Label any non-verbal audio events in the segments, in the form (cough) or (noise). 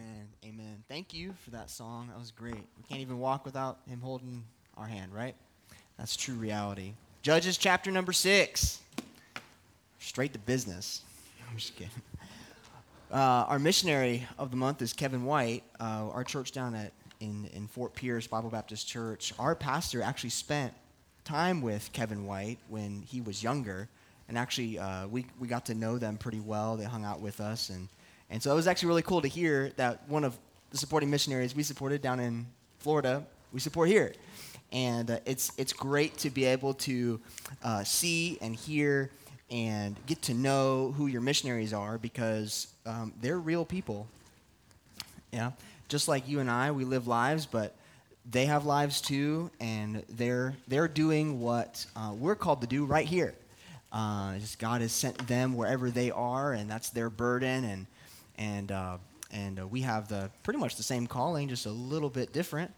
Amen. Amen. Thank you for that song. That was great. We can't even walk without him holding our hand, right? That's true reality. Judges chapter number six. Straight to business. (laughs) I'm just kidding. Uh, our missionary of the month is Kevin White. Uh, our church down at in, in Fort Pierce Bible Baptist Church. Our pastor actually spent time with Kevin White when he was younger, and actually uh, we, we got to know them pretty well. They hung out with us, and, and so it was actually really cool to hear that one of the supporting missionaries we supported down in Florida, we support here. And uh, it's, it's great to be able to uh, see and hear and get to know who your missionaries are because um, they're real people. Yeah, just like you and I, we live lives, but they have lives too, and they're they're doing what uh, we're called to do right here. Uh, just God has sent them wherever they are, and that's their burden, and and uh, and uh, we have the pretty much the same calling, just a little bit different,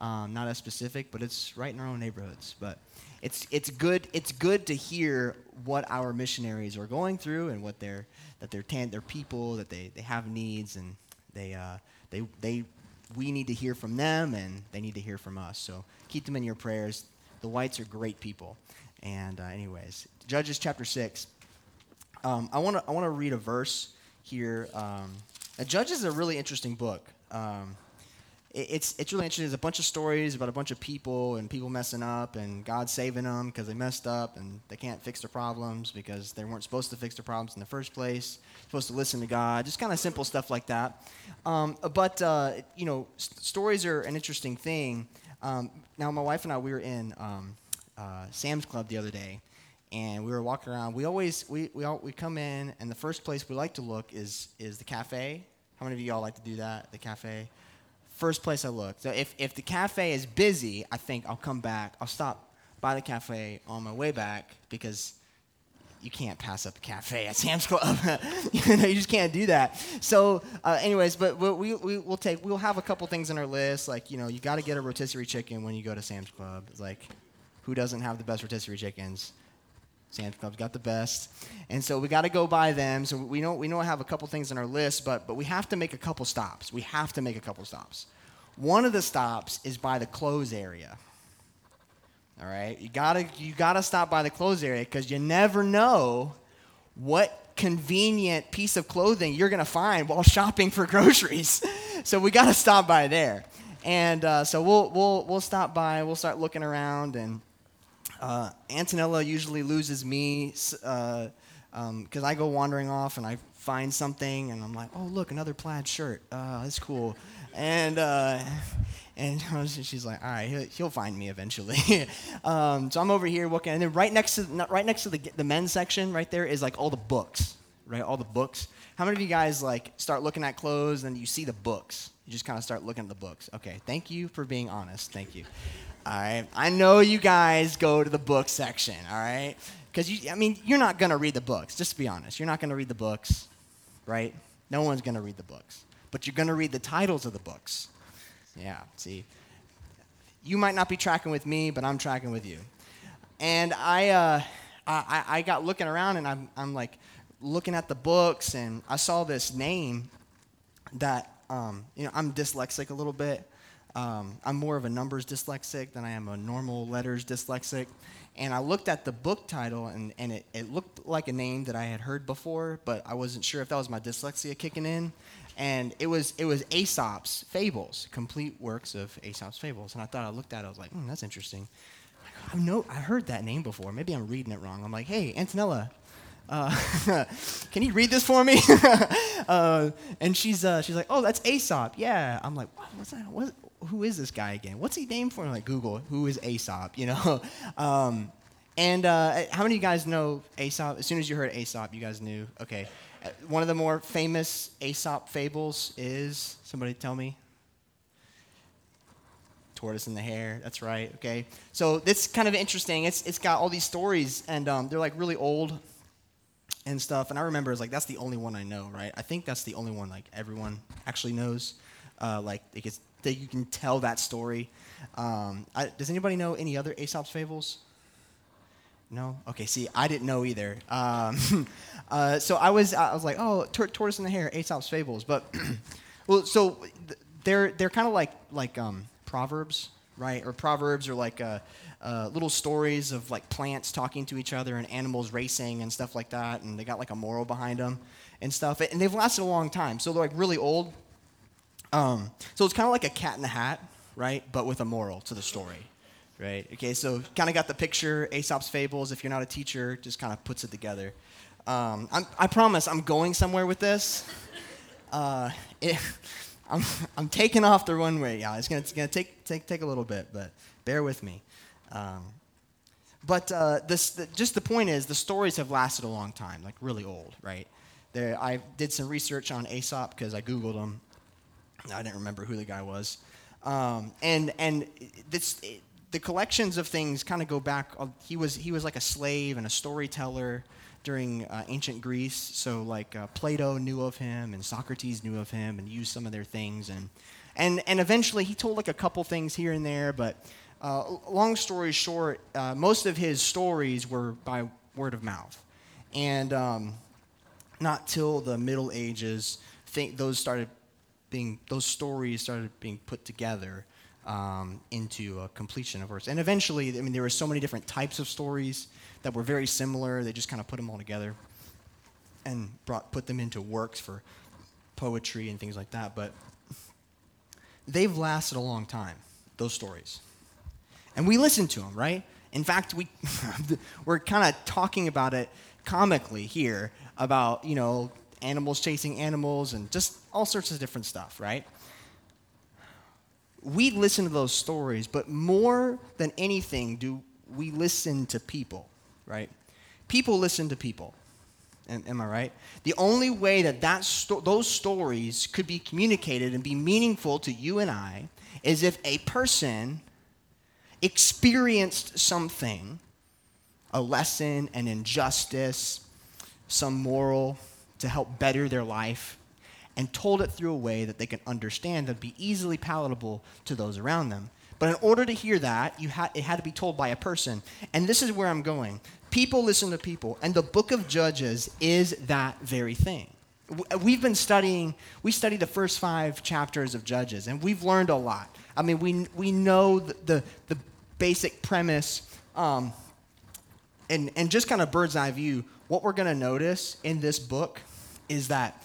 um, not as specific, but it's right in our own neighborhoods. But it's it's good it's good to hear what our missionaries are going through and what they're that they're tan- they're people that they, they have needs and they uh, they they we need to hear from them and they need to hear from us. So keep them in your prayers. The whites are great people. And uh, anyways, Judges chapter six. Um, I want to I want to read a verse here. Um, Judges is a really interesting book. Um, it's it's really interesting. There's a bunch of stories about a bunch of people and people messing up and God saving them because they messed up and they can't fix their problems because they weren't supposed to fix their problems in the first place. Supposed to listen to God, just kind of simple stuff like that. Um, but uh, you know, st- stories are an interesting thing. Um, now, my wife and I we were in um, uh, Sam's Club the other day, and we were walking around. We always we we all, we come in, and the first place we like to look is is the cafe. How many of you all like to do that? The cafe first place I look. So if, if the cafe is busy, I think I'll come back. I'll stop by the cafe on my way back because you can't pass up a cafe at Sam's Club. (laughs) you know, you just can't do that. So, uh, anyways, but we, we, will take, we'll have a couple things on our list. Like, you know, you got to get a rotisserie chicken when you go to Sam's Club. It's like, who doesn't have the best rotisserie chickens? Sam's Club's got the best. And so we got to go by them. So we know we know I have a couple things on our list, but but we have to make a couple stops. We have to make a couple stops. One of the stops is by the clothes area. All right? You got to you got to stop by the clothes area cuz you never know what convenient piece of clothing you're going to find while shopping for (laughs) groceries. so we got to stop by there. And uh, so we'll we'll we'll stop by, we'll start looking around and uh, Antonella usually loses me because uh, um, I go wandering off and I find something and I'm like, oh look, another plaid shirt. Uh, that's cool. And uh, (laughs) and (laughs) she's like, all right, he'll, he'll find me eventually. (laughs) um, so I'm over here looking, and then right next to right next to the the men's section, right there is like all the books, right? All the books. How many of you guys like start looking at clothes and you see the books? You just kind of start looking at the books. Okay, thank you for being honest. Thank you. All right. I know you guys go to the book section, all right? Because, you, I mean, you're not going to read the books, just to be honest. You're not going to read the books, right? No one's going to read the books. But you're going to read the titles of the books. Yeah, see. You might not be tracking with me, but I'm tracking with you. And I, uh, I, I got looking around and I'm, I'm like looking at the books and I saw this name that, um, you know, I'm dyslexic a little bit. Um, I'm more of a numbers dyslexic than I am a normal letters dyslexic. And I looked at the book title, and, and it, it looked like a name that I had heard before, but I wasn't sure if that was my dyslexia kicking in. And it was, it was Aesop's Fables, complete works of Aesop's Fables. And I thought I looked at it, I was like, hmm, that's interesting. I know I heard that name before. Maybe I'm reading it wrong. I'm like, hey, Antonella, uh, (laughs) can you read this for me? (laughs) uh, and she's, uh, she's like, oh, that's Aesop. Yeah. I'm like, what, what's that? What, who is this guy again? What's he named for? Like, Google, who is Aesop? You know? (laughs) um, and uh, how many of you guys know Aesop? As soon as you heard Aesop, you guys knew. Okay. Uh, one of the more famous Aesop fables is, somebody tell me? Tortoise and the hare. That's right. Okay. So it's kind of interesting. It's, it's got all these stories, and um, they're like really old and stuff. And I remember it's like, that's the only one I know, right? I think that's the only one like everyone actually knows. Uh, like, it gets that you can tell that story. Um, I, does anybody know any other Aesop's fables? No. Okay. See, I didn't know either. Um, (laughs) uh, so I was, I was like, oh, tor- tortoise and the hare, Aesop's fables. But (clears throat) Well, so they're they're kind of like like um, proverbs, right? Or proverbs, or like uh, uh, little stories of like plants talking to each other and animals racing and stuff like that. And they got like a moral behind them and stuff. And they've lasted a long time, so they're like really old. Um, so it's kind of like a cat in the hat, right? But with a moral to the story, right? Okay, so kind of got the picture. Aesop's fables. If you're not a teacher, just kind of puts it together. Um, i promise I'm going somewhere with this. Uh, it, (laughs) I'm, I'm taking off the runway. Yeah, it's it's gonna take, take, take a little bit, but bear with me. Um, but uh, this, the, just the point is, the stories have lasted a long time, like really old, right? There, I did some research on Aesop because I Googled him. I didn't remember who the guy was. Um, and and this, the collections of things kind of go back. Uh, he was, he was like a slave and a storyteller during uh, ancient Greece. So, like uh, Plato knew of him, and Socrates knew of him, and used some of their things. And, and, and eventually, he told like a couple things here and there. But uh, long story short, uh, most of his stories were by word of mouth. And um, not till the Middle Ages, think those started being those stories started being put together um, into a completion of verse. And eventually, I mean, there were so many different types of stories that were very similar. They just kind of put them all together and brought, put them into works for poetry and things like that. But they've lasted a long time, those stories. And we listen to them, right? In fact, we, (laughs) we're kind of talking about it comically here about, you know, animals chasing animals and just all sorts of different stuff, right? We listen to those stories, but more than anything, do we listen to people right? People listen to people. Am, I right? The only way that, that sto- those stories could be communicated and be meaningful to you and I is if a person experienced something, a lesson, an injustice, some moral to help better their life, and told it through a way that they can understand and be easily palatable to those around them. But in order to hear that, you had, it had to be told by a person. And this is where I'm going. People listen to people, and the book of Judges is that very thing. We've been studying, we studied the first five chapters of Judges, and we've learned a lot. I mean, we, we know the, the, the basic premise, um, and, and just kind of bird's eye view. What we're going to notice in this book is that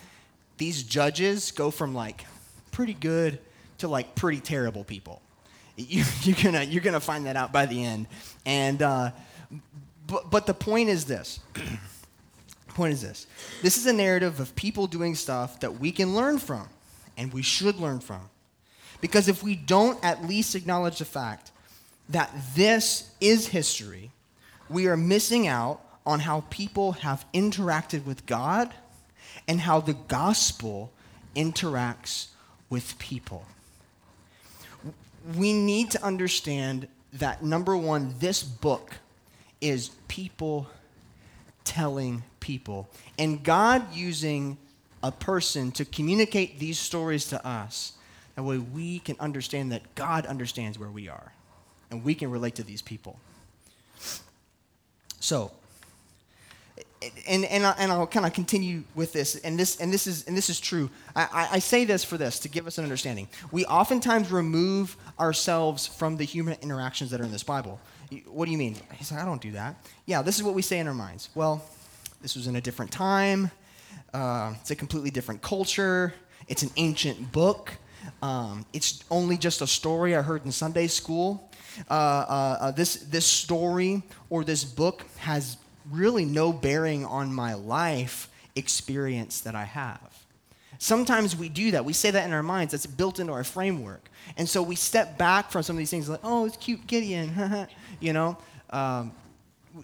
these judges go from like pretty good to like pretty terrible people. (laughs) You, are gonna you're gonna find that out by the end, and uh, but, but the point is this. (clears throat) point is this. This is a narrative of people doing stuff that we can learn from, and we should learn from. Because if we don't at least acknowledge the fact that this is history, we are missing out on how people have interacted with God and how the gospel interacts with people. We need to understand that, number one, this book is people telling people. And God using a person to communicate these stories to us, that way we can understand that God understands where we are and we can relate to these people. So, and, and, I, and I'll kind of continue with this, and this, and this, is, and this is true. I, I say this for this, to give us an understanding. We oftentimes remove ourselves from the human interactions that are in this Bible. What do you mean? He's like, I don't do that. Yeah, this is what we say in our minds. Well, this was in a different time. Uh, it's a completely different culture. It's an ancient book. Um, it's only just a story I heard in Sunday school. Uh, uh, uh, this, this story or this book has really no bearing on my life experience that I have. Sometimes we do that. We say that in our minds. That's built into our framework. And so we step back from some of these things like, oh, it's cute Gideon, (laughs) you know. Um,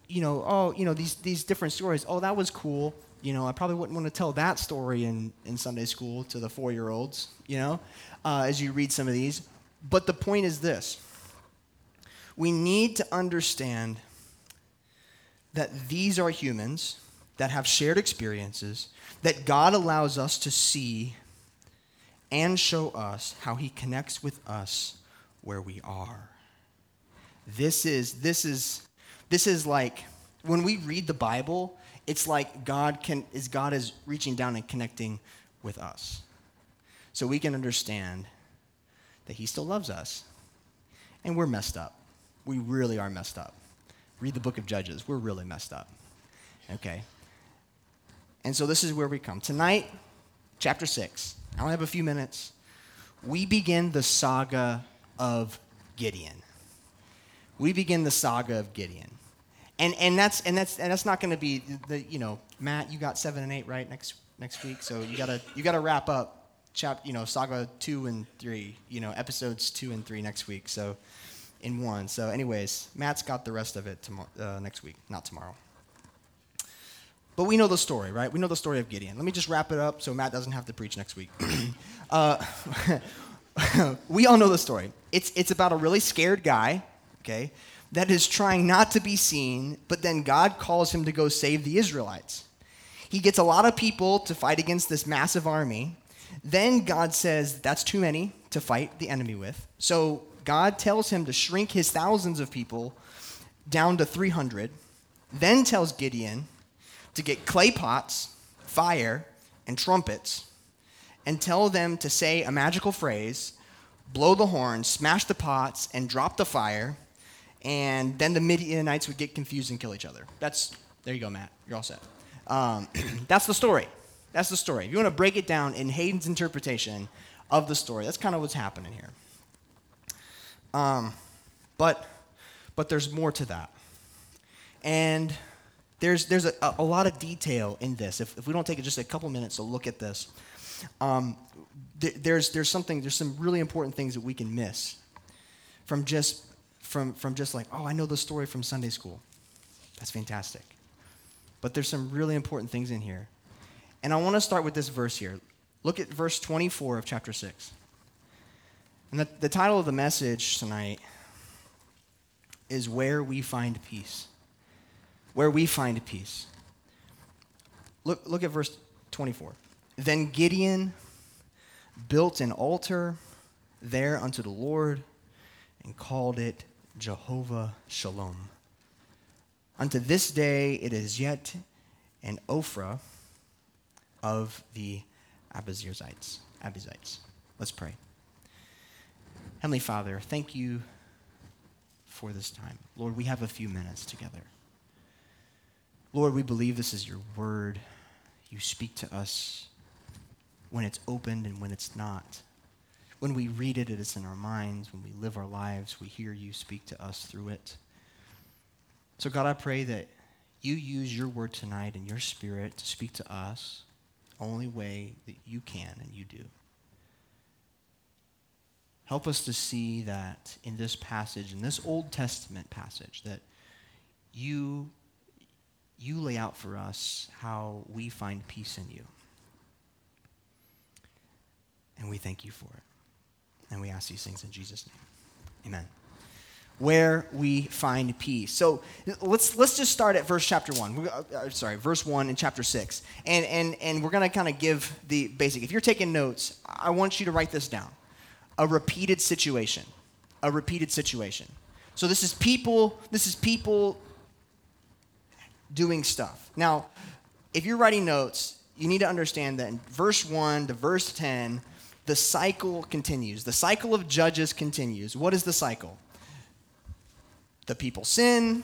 you know, oh, you know, these, these different stories. Oh, that was cool. You know, I probably wouldn't want to tell that story in, in Sunday school to the four year olds, you know, uh, as you read some of these. But the point is this we need to understand that these are humans that have shared experiences that God allows us to see and show us how he connects with us where we are. This is this is this is like when we read the Bible, it's like God can is God is reaching down and connecting with us. so we can understand that He still loves us. And we're messed up. We really are messed up. Read the book of Judges. We're really messed up. Okay? And so this is where we come. Tonight, chapter 6. I only have a few minutes. We begin the saga of Gideon. We begin the saga of Gideon. And, and that's and that's and that's not going to be the you know Matt you got seven and eight right next next week so you gotta you gotta wrap up chap you know saga two and three you know episodes two and three next week so in one so anyways Matt's got the rest of it uh, next week not tomorrow but we know the story, right? We know the story of Gideon. Let me just wrap it up so Matt doesn't have to preach next week. (clears throat) uh, (laughs) we all know the story. It's, it's about a really scared guy, okay, that is trying not to be seen, but then God calls him to go save the Israelites. He gets a lot of people to fight against this massive army. Then God says, That's too many to fight the enemy with. So God tells him to shrink his thousands of people down to 300. Then tells Gideon, to get clay pots, fire, and trumpets, and tell them to say a magical phrase, blow the horn, smash the pots, and drop the fire, and then the Midianites would get confused and kill each other. That's, there you go, Matt. You're all set. Um, (clears throat) that's the story. That's the story. If you want to break it down in Hayden's interpretation of the story, that's kind of what's happening here. Um, but, but there's more to that. And there's, there's a, a lot of detail in this. If, if we don't take just a couple minutes to look at this, um, th- there's, there's something, there's some really important things that we can miss from just, from, from just like, oh, I know the story from Sunday school. That's fantastic. But there's some really important things in here. And I want to start with this verse here. Look at verse 24 of chapter 6. And the, the title of the message tonight is Where We Find Peace where we find peace. Look, look at verse 24. Then Gideon built an altar there unto the Lord and called it Jehovah Shalom. Unto this day it is yet an Ophrah of the Abiezrites. Abiezrites. Let's pray. Heavenly Father, thank you for this time. Lord, we have a few minutes together. Lord, we believe this is your word. You speak to us when it's opened and when it's not. When we read it, it is in our minds. When we live our lives, we hear you speak to us through it. So, God, I pray that you use your word tonight and your spirit to speak to us only way that you can and you do. Help us to see that in this passage, in this Old Testament passage, that you you lay out for us how we find peace in you. And we thank you for it. And we ask these things in Jesus' name. Amen. Where we find peace. So let's let's just start at verse chapter one. Uh, uh, sorry, verse one in chapter six, and and and we're gonna kind of give the basic. If you're taking notes, I want you to write this down. A repeated situation. A repeated situation. So this is people. This is people doing stuff. Now, if you're writing notes, you need to understand that in verse 1 to verse 10, the cycle continues. The cycle of judges continues. What is the cycle? The people sin.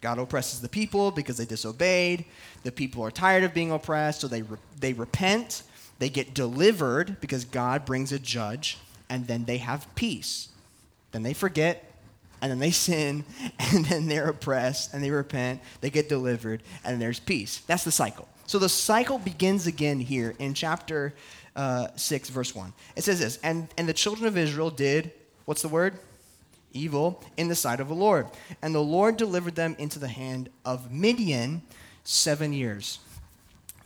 God oppresses the people because they disobeyed. The people are tired of being oppressed, so they, re- they repent. They get delivered because God brings a judge, and then they have peace. Then they forget, and then they (laughs) sin, and then they're oppressed, and they repent, they get delivered, and there's peace. That's the cycle. So the cycle begins again here in chapter uh, 6, verse 1. It says this and, and the children of Israel did, what's the word? Evil in the sight of the Lord. And the Lord delivered them into the hand of Midian seven years.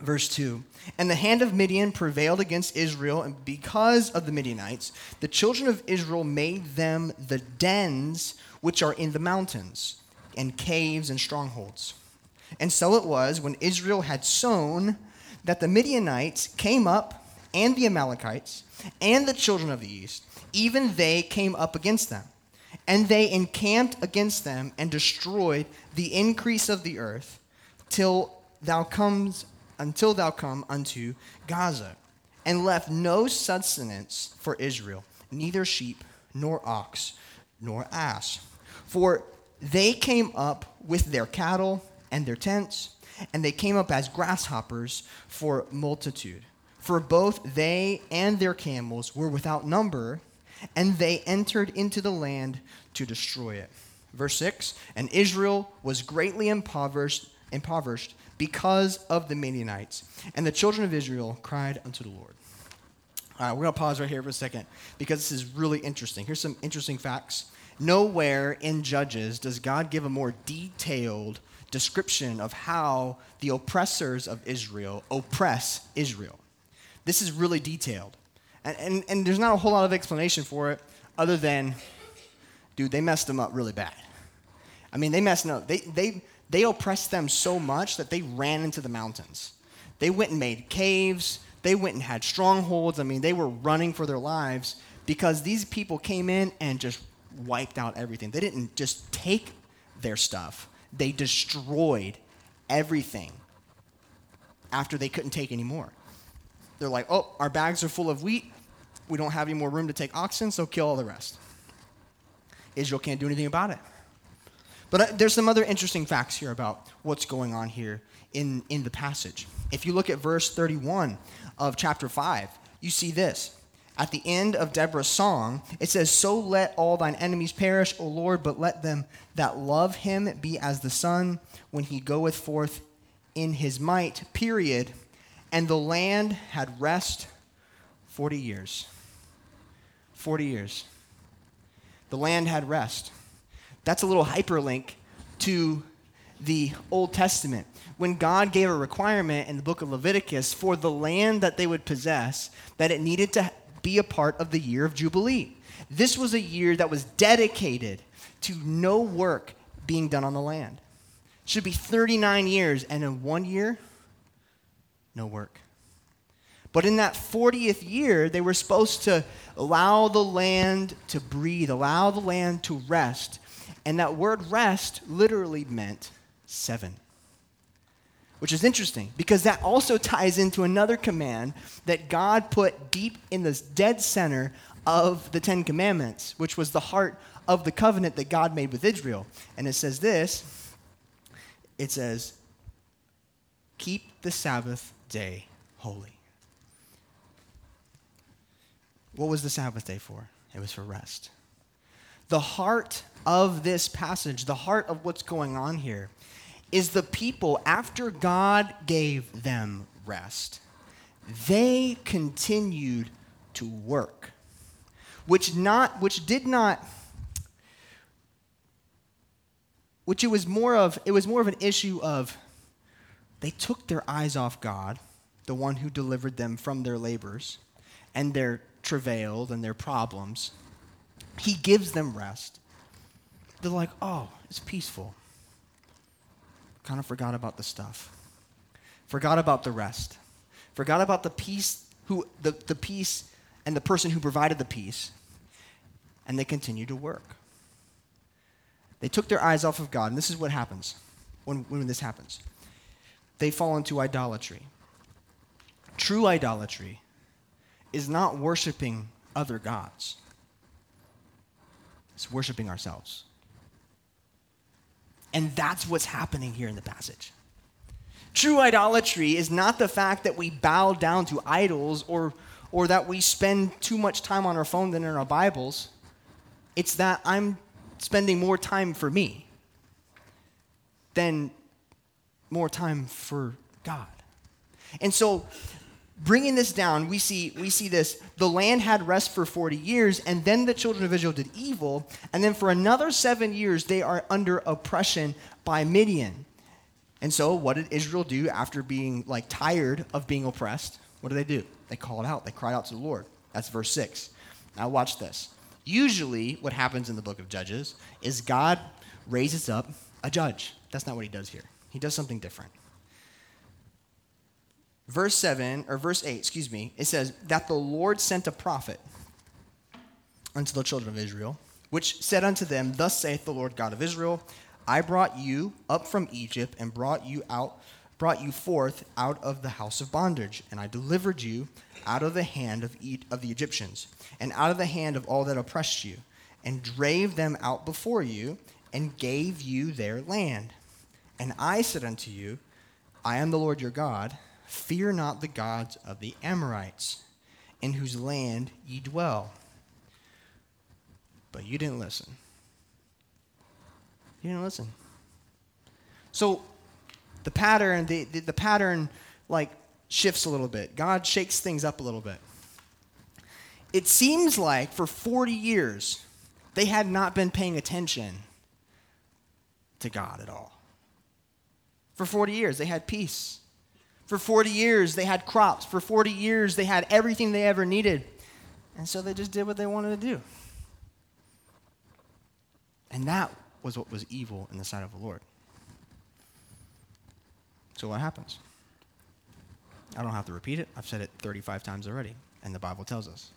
Verse 2 And the hand of Midian prevailed against Israel, and because of the Midianites, the children of Israel made them the dens which are in the mountains, and caves and strongholds. And so it was when Israel had sown that the Midianites came up, and the Amalekites, and the children of the east, even they came up against them. And they encamped against them and destroyed the increase of the earth till thou comes until thou come unto Gaza. and left no sustenance for Israel, neither sheep, nor ox, nor ass. For they came up with their cattle and their tents, and they came up as grasshoppers for multitude. For both they and their camels were without number, and they entered into the land to destroy it. Verse 6 And Israel was greatly impoverished, impoverished because of the Midianites. And the children of Israel cried unto the Lord. All right, we're going to pause right here for a second because this is really interesting. Here's some interesting facts. Nowhere in Judges does God give a more detailed description of how the oppressors of Israel oppress Israel. This is really detailed. And, and, and there's not a whole lot of explanation for it other than, dude, they messed them up really bad. I mean, they messed up. They, they, they oppressed them so much that they ran into the mountains. They went and made caves. They went and had strongholds. I mean, they were running for their lives because these people came in and just wiped out everything. They didn't just take their stuff, they destroyed everything after they couldn't take anymore. They're like, oh, our bags are full of wheat. We don't have any more room to take oxen, so kill all the rest. Israel can't do anything about it. But there's some other interesting facts here about what's going on here in, in the passage. If you look at verse 31 of chapter 5, you see this. At the end of Deborah's song, it says, So let all thine enemies perish, O Lord, but let them that love him be as the sun when he goeth forth in his might, period. And the land had rest 40 years. 40 years. The land had rest. That's a little hyperlink to the Old Testament. When God gave a requirement in the book of Leviticus for the land that they would possess, that it needed to be a part of the year of Jubilee. This was a year that was dedicated to no work being done on the land. It should be 39 years, and in one year, no work. But in that 40th year, they were supposed to allow the land to breathe, allow the land to rest. And that word rest literally meant seven which is interesting because that also ties into another command that God put deep in the dead center of the Ten Commandments, which was the heart of the covenant that God made with Israel. And it says this it says, Keep the Sabbath day holy. What was the Sabbath day for? It was for rest. The heart of this passage, the heart of what's going on here, is the people, after God gave them rest, they continued to work, which, not, which did not which it was more of it was more of an issue of they took their eyes off God, the one who delivered them from their labors and their travails and their problems. He gives them rest. They're like, "Oh, it's peaceful kind of forgot about the stuff. Forgot about the rest. Forgot about the peace who the, the peace and the person who provided the peace. And they continue to work. They took their eyes off of God, and this is what happens when, when this happens. They fall into idolatry. True idolatry is not worshiping other gods. It's worshiping ourselves. And that's what's happening here in the passage. True idolatry is not the fact that we bow down to idols or, or that we spend too much time on our phone than in our Bibles. It's that I'm spending more time for me than more time for God. And so bringing this down, we see, we see this. The land had rest for 40 years, and then the children of Israel did evil. And then for another seven years, they are under oppression by Midian. And so, what did Israel do after being like tired of being oppressed? What do they do? They called out. They cried out to the Lord. That's verse 6. Now, watch this. Usually, what happens in the book of Judges is God raises up a judge. That's not what he does here. He does something different verse 7, or verse 8, excuse me, it says, That the Lord sent a prophet unto the children of Israel, which said unto them, Thus saith the Lord God of Israel, I brought you up from Egypt and brought you out brought you forth out of the house of bondage, and I delivered you out of the hand of, e- of the Egyptians, and out of the hand of all that oppressed you, and drave them out before you, and gave you their land. And I said unto you, I am the Lord your God. Fear not the gods of the Amorites, in whose land ye dwell. But you didn't listen. You didn't listen. So the pattern, the, the, the pattern like shifts a little bit. God shakes things up a little bit. It seems like for 40 years, they had not been paying attention to God at all. For 40 years, they had peace. For 40 years, they had crops. For 40 years, they had everything they ever needed. And so they just did what they wanted to do. And that was what was evil in the sight of the Lord. So what happens? I don't have to repeat it. I've said it 35 times already, and the Bible tells us.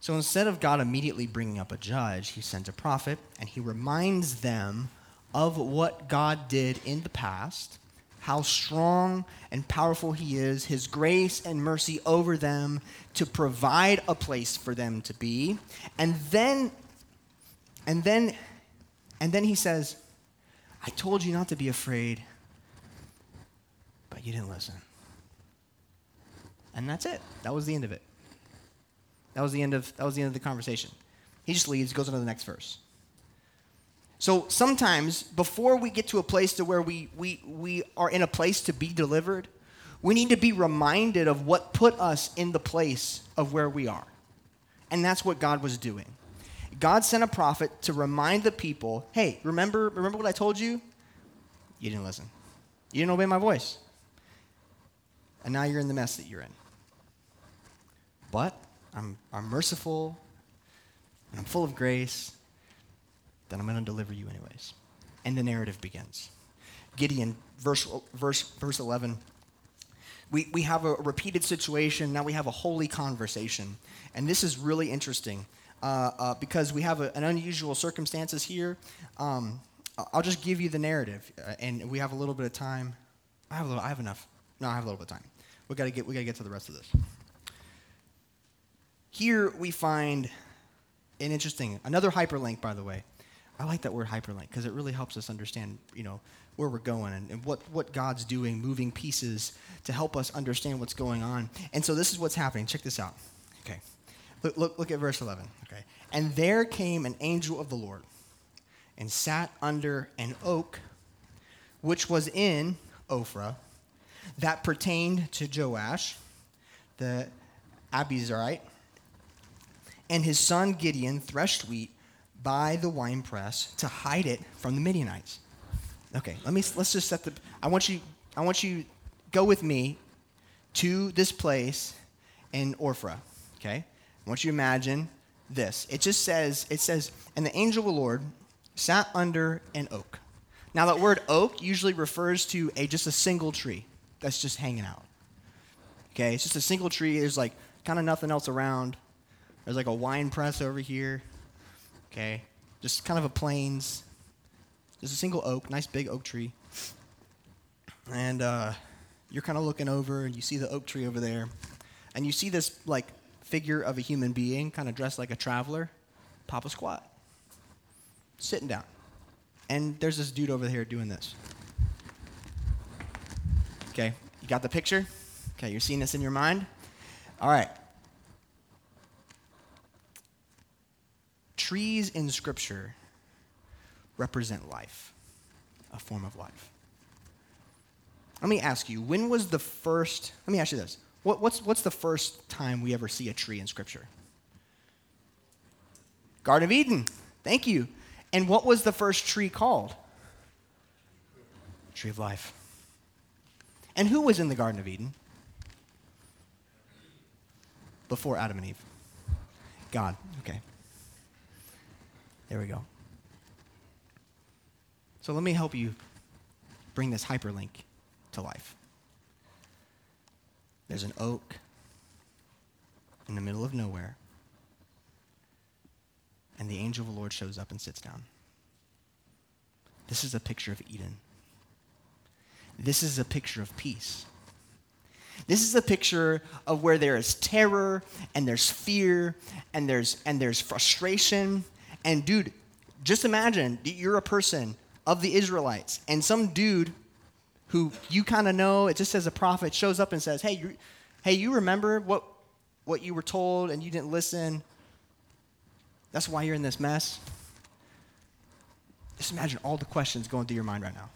So instead of God immediately bringing up a judge, he sent a prophet, and he reminds them of what God did in the past, how strong and powerful he is, his grace and mercy over them to provide a place for them to be. And then and then and then he says, I told you not to be afraid, but you didn't listen. And that's it. That was the end of it. That was the end of that was the end of the conversation. He just leaves, goes on to the next verse. So sometimes before we get to a place to where we, we, we are in a place to be delivered, we need to be reminded of what put us in the place of where we are. And that's what God was doing. God sent a prophet to remind the people, hey, remember, remember what I told you? You didn't listen. You didn't obey my voice. And now you're in the mess that you're in. But I'm, I'm merciful, and I'm full of grace, then I'm going to deliver you anyways. And the narrative begins. Gideon, verse, verse, verse 11. We, we have a repeated situation, now we have a holy conversation. And this is really interesting uh, uh, because we have a, an unusual circumstances here. Um, I'll just give you the narrative, uh, and we have a little bit of time. I have, a little, I have enough. No, I have a little bit of time. We got to get we got to get to the rest of this. Here we find an interesting another hyperlink, by the way. I like that word hyperlink because it really helps us understand, you know, where we're going and, and, what, what God's doing, moving pieces to help us understand what's going on. And so this is what's happening. Check this out. Okay. Look, look, look at verse 11. Okay. And there came an angel of the Lord and sat under an oak which was in Ophrah that pertained to Joash, the Abiezrite, and his son Gideon threshed wheat by the winepress to hide it from the Midianites. Okay, let me let's just set the I want you I want you go with me to this place in Ophrah, okay? I want you to imagine this. It just says it says and the angel of the Lord sat under an oak. Now that word oak usually refers to a just a single tree that's just hanging out. Okay, it's just a single tree. There's like kind of nothing else around. There's like a wine press over here. Okay, just kind of a plains. just a single oak, nice big oak tree. And uh, you're kind of looking over, and you see the oak tree over there, and you see this like figure of a human being, kind of dressed like a traveler, pop a squat, sitting down. And there's this dude over here doing this. Okay, you got the picture? Okay, you're seeing this in your mind? All right. Trees in Scripture represent life, a form of life. Let me ask you, when was the first, let me ask you this. What, what's, what's the first time we ever see a tree in Scripture? Garden of Eden. Thank you. And what was the first tree called? Tree of life. And who was in the Garden of Eden? Before Adam and Eve. God. Okay. There we go. So let me help you bring this hyperlink to life. There's an oak in the middle of nowhere, and the angel of the Lord shows up and sits down. This is a picture of Eden. this is a picture of peace. This is a picture of where there is terror and there's fear and there's and there's frustration. And dude, just imagine you're a person of the Israelites and some dude who you kind of know, it just says a prophet shows up and says, "Hey, you, hey, you remember what what you were told and you didn't listen? That's why you're in this mess." Just imagine all the questions going through your mind right now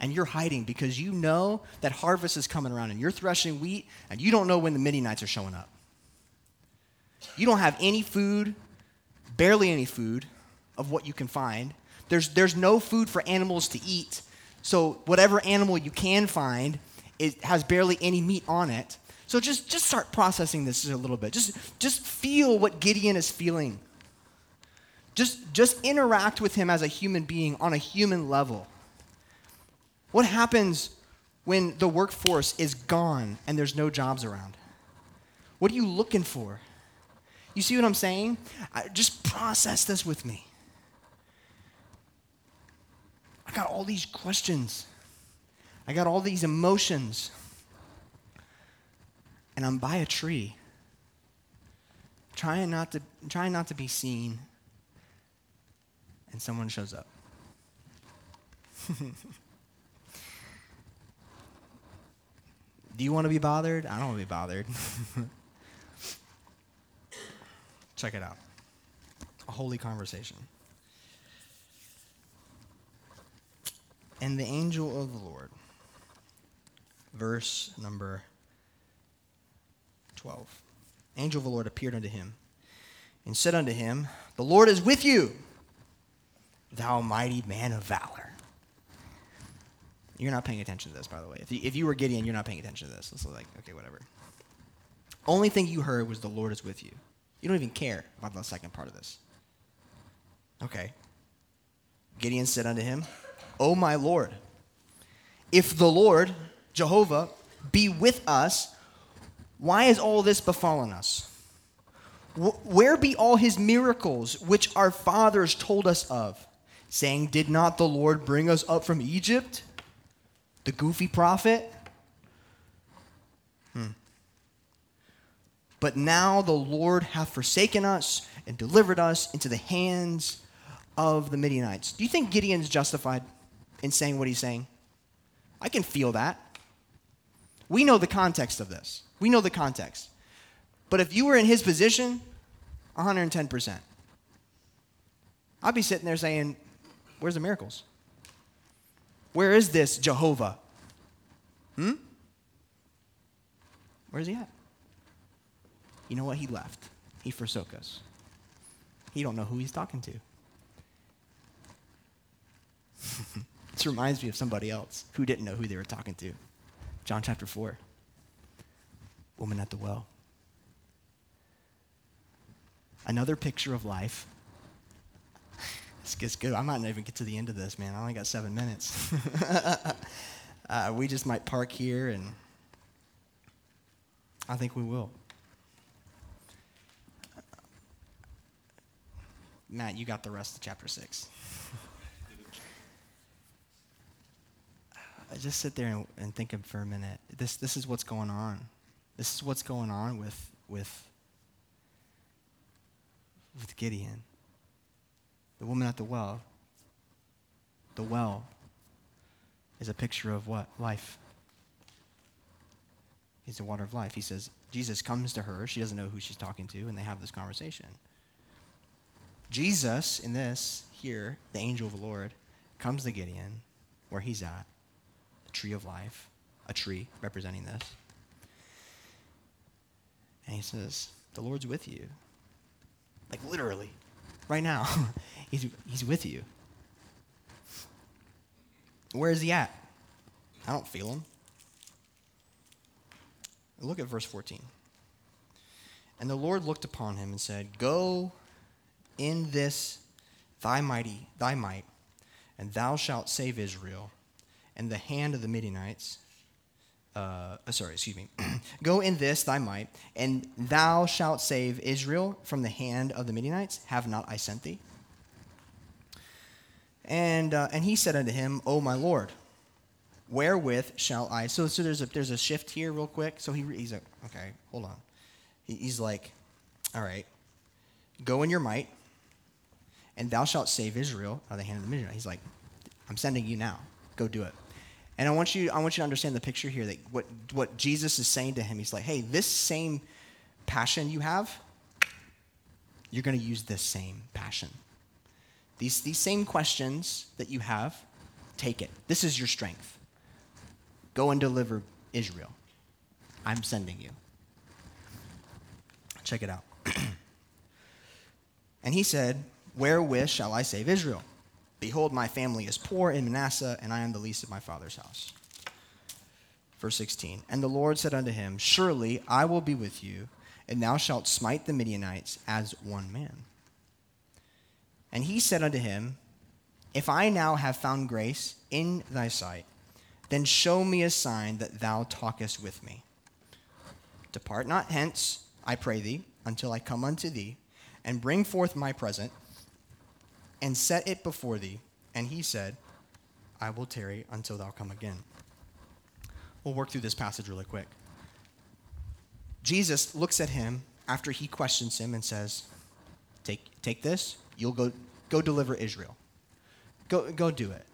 and you're hiding because you know that harvest is coming around and you're threshing wheat and you don't know when the Midianites are showing up. You don't have any food, barely any food of what you can find. There's, there's no food for animals to eat. So whatever animal you can find, it has barely any meat on it. So just, just start processing this a little bit. Just, just feel what Gideon is feeling. Just, just interact with him as a human being on a human level. What happens when the workforce is gone and there's no jobs around? What are you looking for? You see what I'm saying? I, just process this with me. I got all these questions. I got all these emotions. And I'm by a tree, trying not to, trying not to be seen. And someone shows up. (laughs) Do you want to be bothered? I don't want to be bothered. (laughs) Check it out a holy conversation. And the angel of the Lord, verse number 12. Angel of the Lord appeared unto him and said unto him, The Lord is with you, thou mighty man of valor. You're not paying attention to this, by the way. If you, if you were Gideon, you're not paying attention to this. It's like, okay, whatever. Only thing you heard was the Lord is with you. You don't even care about the second part of this. Okay. Gideon said unto him, O my Lord, if the Lord, Jehovah, be with us, why is all this befallen us? Where be all his miracles which our fathers told us of, saying, Did not the Lord bring us up from Egypt? The goofy prophet? But now the Lord hath forsaken us and delivered us into the hands of the Midianites. Do you think Gideon's justified in saying what he's saying? I can feel that. We know the context of this. We know the context. But if you were in his position, 110%. I'd be sitting there saying, Where's the miracles? Where is this Jehovah? Hmm? Where's he at? You know what? He left. He forsook us. He don't know who he's talking to. (laughs) this reminds me of somebody else who didn't know who they were talking to. John chapter 4. Woman at the well. Another picture of life (laughs) this gets good. I might not even get to the end of this, man. I only got seven minutes. (laughs) uh, we just might park here, and I think we will. Matt, you got the rest of chapter six. I just sit there and, and think for a minute. This, this is what's going on. This is what's going on with, with, with Gideon the woman at the well. The well is a picture of what? Life. He's the water of life. He says, Jesus comes to her. She doesn't know who she's talking to, and they have this conversation. Jesus, in this, here, the angel of the Lord, comes to Gideon, where he's at, the tree of life, a tree representing this. And he says, The Lord's with you. Like literally, right now. (laughs) He's, he's with you. Where is he at? I don't feel him. Look at verse 14. And the Lord looked upon him and said, Go in this thy mighty thy might, and thou shalt save Israel, and the hand of the Midianites. Uh, uh sorry, excuse me. (clears throat) Go in this thy might, and thou shalt save Israel from the hand of the Midianites. Have not I sent thee? And, uh, and he said unto him, O my Lord. Wherewith shall I? So, so there's a there's a shift here, real quick. So he he's like, okay, hold on. He, he's like, all right, go in your might, and thou shalt save Israel out of the hand of the Midianites. He's like, I'm sending you now. Go do it. And I want you I want you to understand the picture here that what what Jesus is saying to him. He's like, hey, this same passion you have, you're going to use this same passion. These, these same questions that you have, take it. This is your strength. Go and deliver Israel. I'm sending you. Check it out. (clears throat) and he said, Wherewith shall I save Israel? Behold, my family is poor in Manasseh, and I am the least of my father's house. Verse 16 And the Lord said unto him, Surely I will be with you and thou shalt smite the Midianites as one man. And he said unto him, If I now have found grace in thy sight, then show me a sign that thou talkest with me. Depart not hence, I pray thee, until I come unto thee, and bring forth my present, and set it before thee. And he said, I will tarry until thou come again. We'll work through this passage really quick. Jesus looks at him after he questions him and says, Take, take this, you'll go, go deliver Israel. Go, go do it.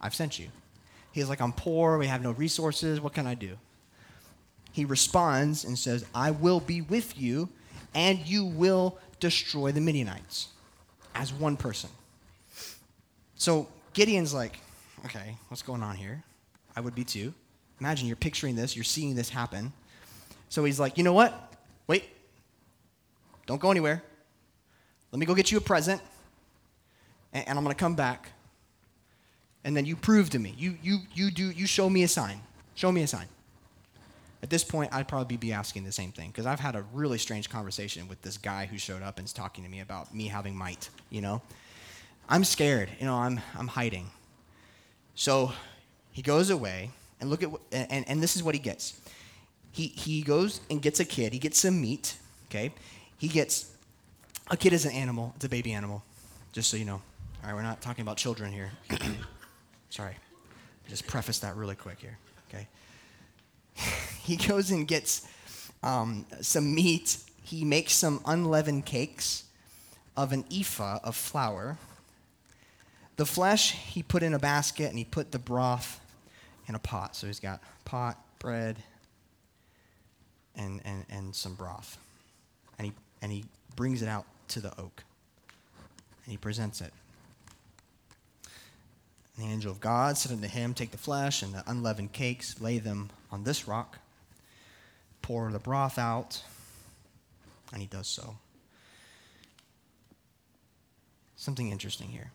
I've sent you. He's like, I'm poor, we have no resources, what can I do? He responds and says, I will be with you, and you will destroy the Midianites as one person. So Gideon's like, okay, what's going on here? I would be too. Imagine you're picturing this, you're seeing this happen. So he's like, you know what? Wait. Don't go anywhere. Let me go get you a present, and, and I'm going to come back. And then you prove to me. You, you, you, do, you show me a sign. Show me a sign. At this point, I'd probably be asking the same thing because I've had a really strange conversation with this guy who showed up and is talking to me about me having might, you know? I'm scared, you know, I'm, I'm hiding. So he goes away, and look at, and, and this is what he gets he, he goes and gets a kid. He gets some meat, okay? He gets, a kid is an animal. It's a baby animal, just so you know. All right, we're not talking about children here. (coughs) Sorry. Just preface that really quick here, okay? (laughs) he goes and gets um, some meat. He makes some unleavened cakes of an ephah of flour. The flesh he put in a basket and he put the broth in a pot. So he's got pot, bread, and, and, and some broth. And he, and he brings it out to the oak. And he presents it. And the angel of God said unto him, Take the flesh and the unleavened cakes, lay them on this rock, pour the broth out. And he does so. Something interesting here.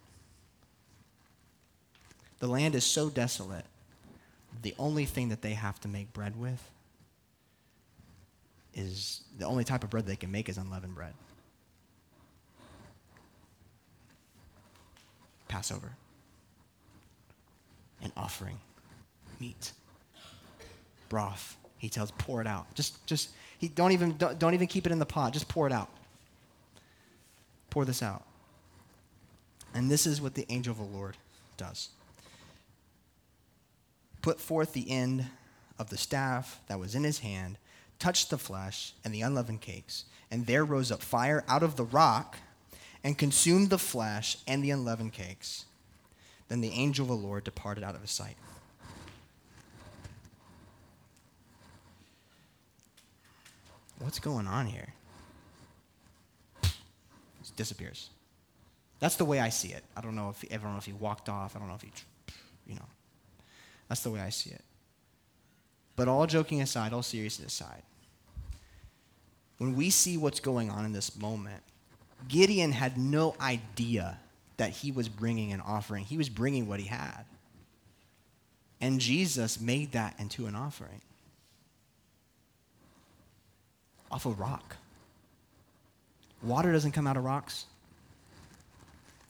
The land is so desolate, the only thing that they have to make bread with is the only type of bread they can make is unleavened bread. Passover. An offering. Meat. Broth. He tells, pour it out. Just, just, he don't even, don't, don't even keep it in the pot. Just pour it out. Pour this out. And this is what the angel of the Lord does. Put forth the end of the staff that was in his hand touched the flesh and the unleavened cakes, and there rose up fire out of the rock and consumed the flesh and the unleavened cakes. Then the angel of the Lord departed out of his sight. What's going on here? He disappears. That's the way I see it. I don't know if I don't know if he walked off. I don't know if he, you know. That's the way I see it. But all joking aside, all seriousness aside, when we see what's going on in this moment, Gideon had no idea that he was bringing an offering. He was bringing what he had. And Jesus made that into an offering off a rock. Water doesn't come out of rocks,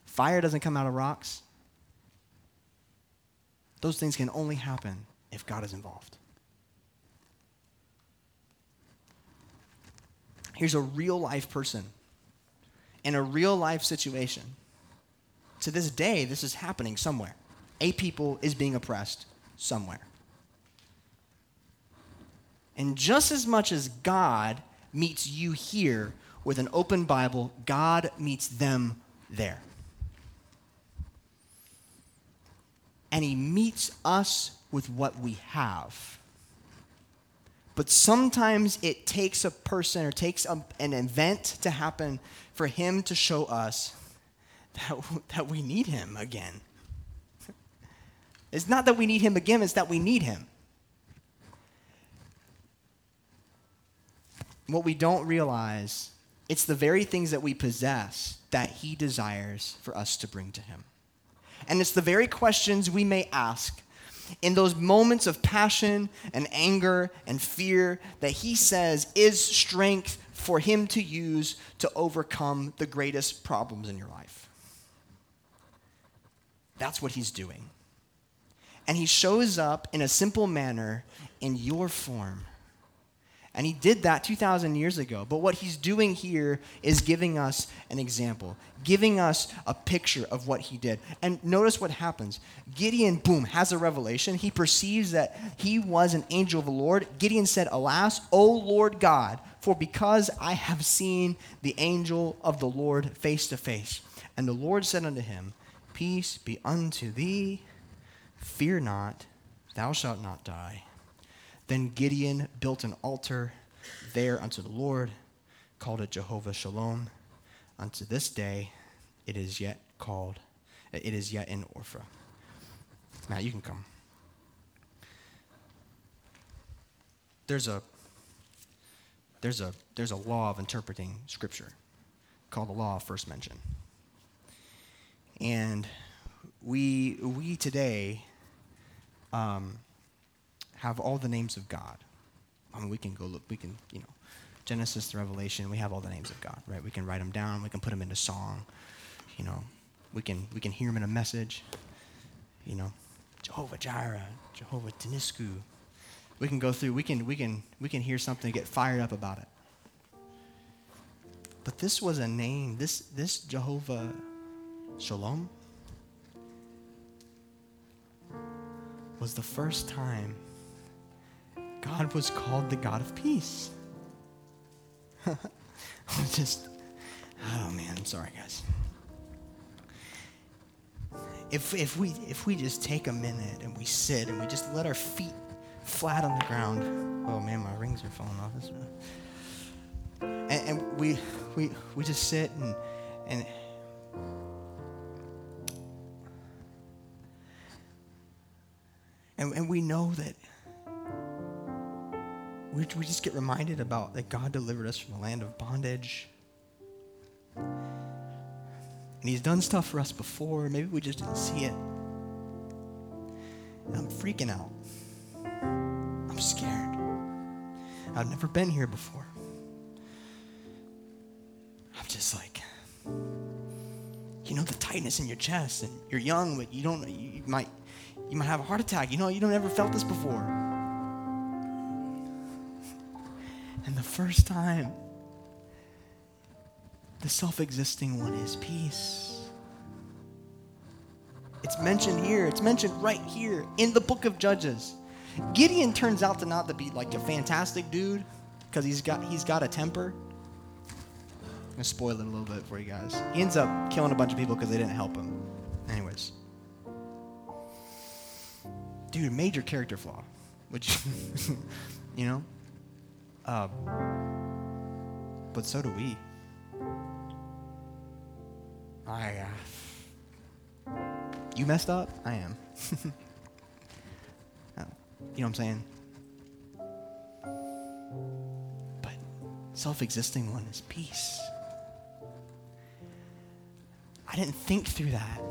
fire doesn't come out of rocks. Those things can only happen if God is involved. Here's a real life person in a real life situation. To this day, this is happening somewhere. A people is being oppressed, somewhere. And just as much as God meets you here with an open Bible, God meets them there. And He meets us with what we have. But sometimes it takes a person or takes a, an event to happen for Him to show us that, (laughs) that we need Him again. It's not that we need Him again, it's that we need Him. what we don't realize, it's the very things that we possess that He desires for us to bring to Him. And it's the very questions we may ask in those moments of passion and anger and fear that He says is strength for Him to use to overcome the greatest problems in your life. That's what He's doing. And He shows up in a simple manner in your form and he did that 2,000 years ago. But what he's doing here is giving us an example, giving us a picture of what he did. And notice what happens. Gideon, boom, has a revelation. He perceives that he was an angel of the Lord. Gideon said, Alas, O Lord God, for because I have seen the angel of the Lord face to face. And the Lord said unto him, Peace be unto thee, fear not, thou shalt not die. Then Gideon built an altar there unto the Lord, called it Jehovah Shalom. Unto this day, it is yet called, it is yet in Ophrah. Matt, you can come. There's a there's a there's a law of interpreting scripture called the law of first mention. And we we today um, have all the names of God. I mean, we can go look, we can, you know, Genesis to Revelation, we have all the names of God, right? We can write them down, we can put them into song, you know, we can, we can hear them in a message, you know, Jehovah Jireh, Jehovah Tenisko. We can go through, we can, we can, we can hear something, get fired up about it. But this was a name, this, this Jehovah Shalom was the first time God was called the God of peace. (laughs) just, oh man, I'm sorry, guys. If, if, we, if we just take a minute and we sit and we just let our feet flat on the ground, oh man, my rings are falling off. And, and we, we, we just sit and, and and, and we know that we, we just get reminded about that God delivered us from the land of bondage. And He's done stuff for us before. Maybe we just didn't see it. And I'm freaking out. I'm scared. I've never been here before. I'm just like, you know, the tightness in your chest, and you're young, but you don't, you might, you might have a heart attack. You know, you don't ever felt this before. And the first time, the self existing one is peace. It's mentioned here, it's mentioned right here in the book of Judges. Gideon turns out to not to be like a fantastic dude because he's got he's got a temper. I'm gonna spoil it a little bit for you guys. He ends up killing a bunch of people because they didn't help him. Anyways. Dude, major character flaw. Which (laughs) you know? Um, but so do we. I, uh, you messed up? I am. Uh, (laughs) you know what I'm saying? But self existing one is peace. I didn't think through that.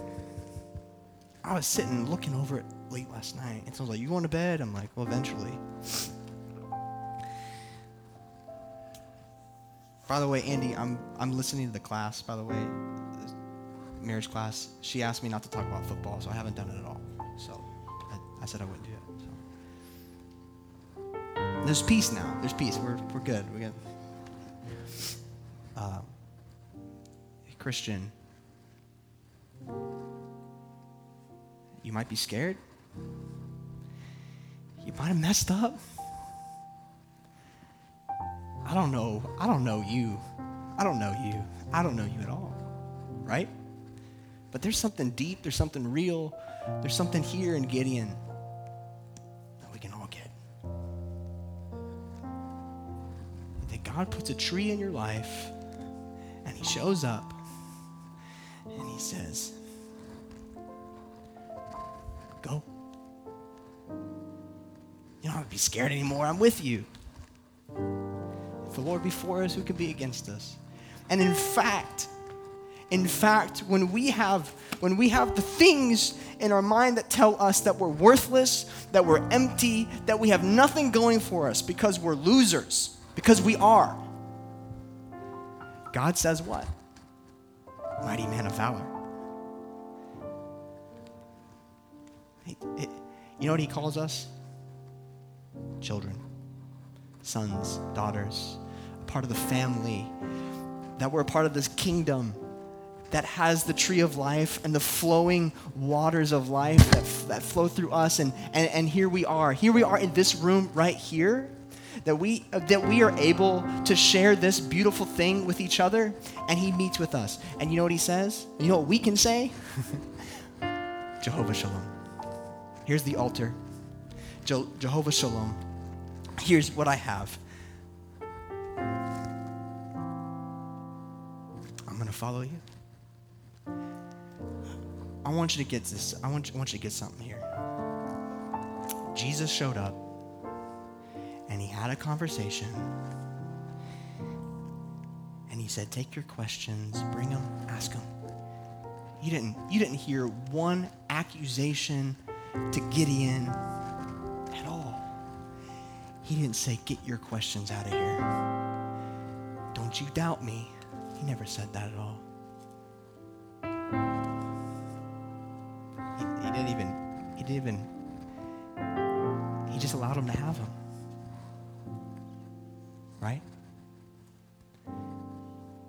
I was sitting looking over it late last night, and someone's like, You going to bed? I'm like, Well, eventually. (laughs) By the way, Andy, I'm, I'm listening to the class, by the way, marriage class. She asked me not to talk about football, so I haven't done it at all. So I, I said I wouldn't do it. So. There's peace now. There's peace. We're, we're good. We're good. Uh, Christian, you might be scared. you might have messed up. I don't know. I don't know you. I don't know you. I don't know you at all. Right? But there's something deep, there's something real, there's something here in Gideon that we can all get. That God puts a tree in your life and He shows up and He says, Go. You don't have to be scared anymore. I'm with you. The Lord before us, who can be against us? And in fact, in fact, when we have when we have the things in our mind that tell us that we're worthless, that we're empty, that we have nothing going for us because we're losers, because we are. God says what? Mighty man of valor. you know what he calls us? Children, sons, daughters, part of the family, that we're a part of this kingdom that has the tree of life and the flowing waters of life that, that flow through us. And, and, and here we are. Here we are in this room right here. That we, that we are able to share this beautiful thing with each other, and He meets with us. And you know what He says? You know what we can say? (laughs) Jehovah Shalom. Here's the altar. Je- Jehovah Shalom. Here's what I have. I'm going to follow you. I want you to get this. I want, I want you to get something here. Jesus showed up and he had a conversation. And he said, Take your questions, bring them, ask them. You didn't, you didn't hear one accusation to Gideon at all. He didn't say, Get your questions out of here. Don't you doubt me. He never said that at all. He didn't even, he didn't even, he just allowed him to have him. Right?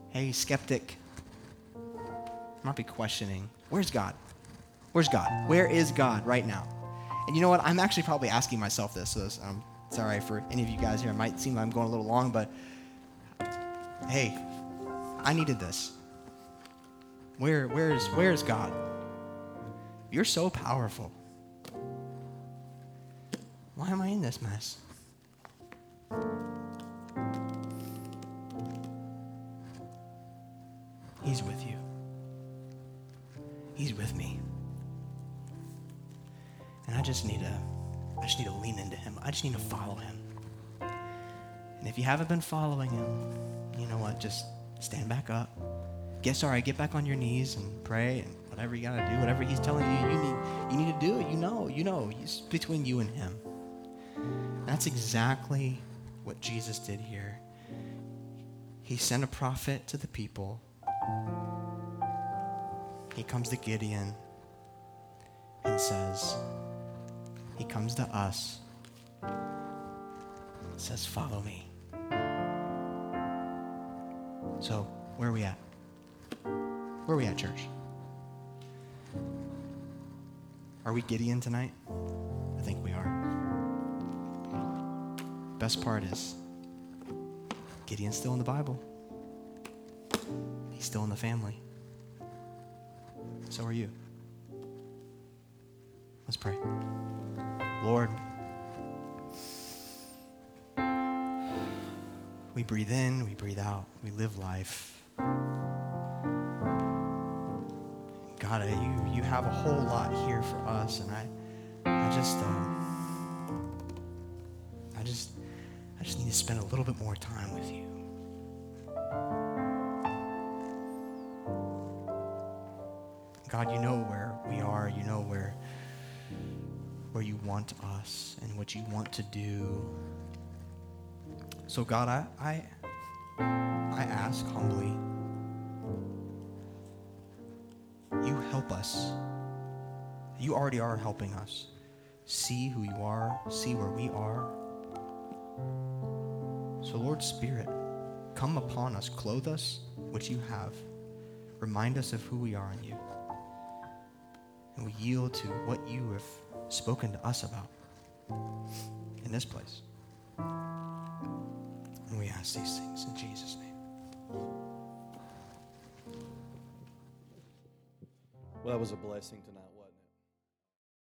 Hey, skeptic, might be questioning, where's God? Where's God? Where is God right now? And you know what? I'm actually probably asking myself this, so this, um, sorry for any of you guys here. It might seem like I'm going a little long, but hey, I needed this. Where, where is, where is God? You're so powerful. Why am I in this mess? He's with you. He's with me. And I just need to I just need to lean into him. I just need to follow him. And if you haven't been following him, you know what? Just stand back up. Get sorry, get back on your knees and pray and whatever you got to do, whatever he's telling you, you need, you need to do it. You know, you know. It's between you and him. That's exactly what Jesus did here. He sent a prophet to the people. He comes to Gideon and says, He comes to us says, Follow me. So, where are we at? Where are we at, church? Are we Gideon tonight? I think we are. Best part is Gideon's still in the Bible. He's still in the family. So are you. Let's pray. Lord, we breathe in, we breathe out, we live life. God, you, you have a whole lot here for us, and I, I just, um, I just, I just need to spend a little bit more time with you. God, you know where we are. You know where, where you want us and what you want to do. So, God, I, I, I ask humbly. you help us. You already are helping us. See who you are, see where we are. So, Lord Spirit, come upon us, clothe us, which you have. Remind us of who we are in you. And we yield to what you have spoken to us about. in this place. We ask these things in Jesus' name. Well, that was a blessing tonight.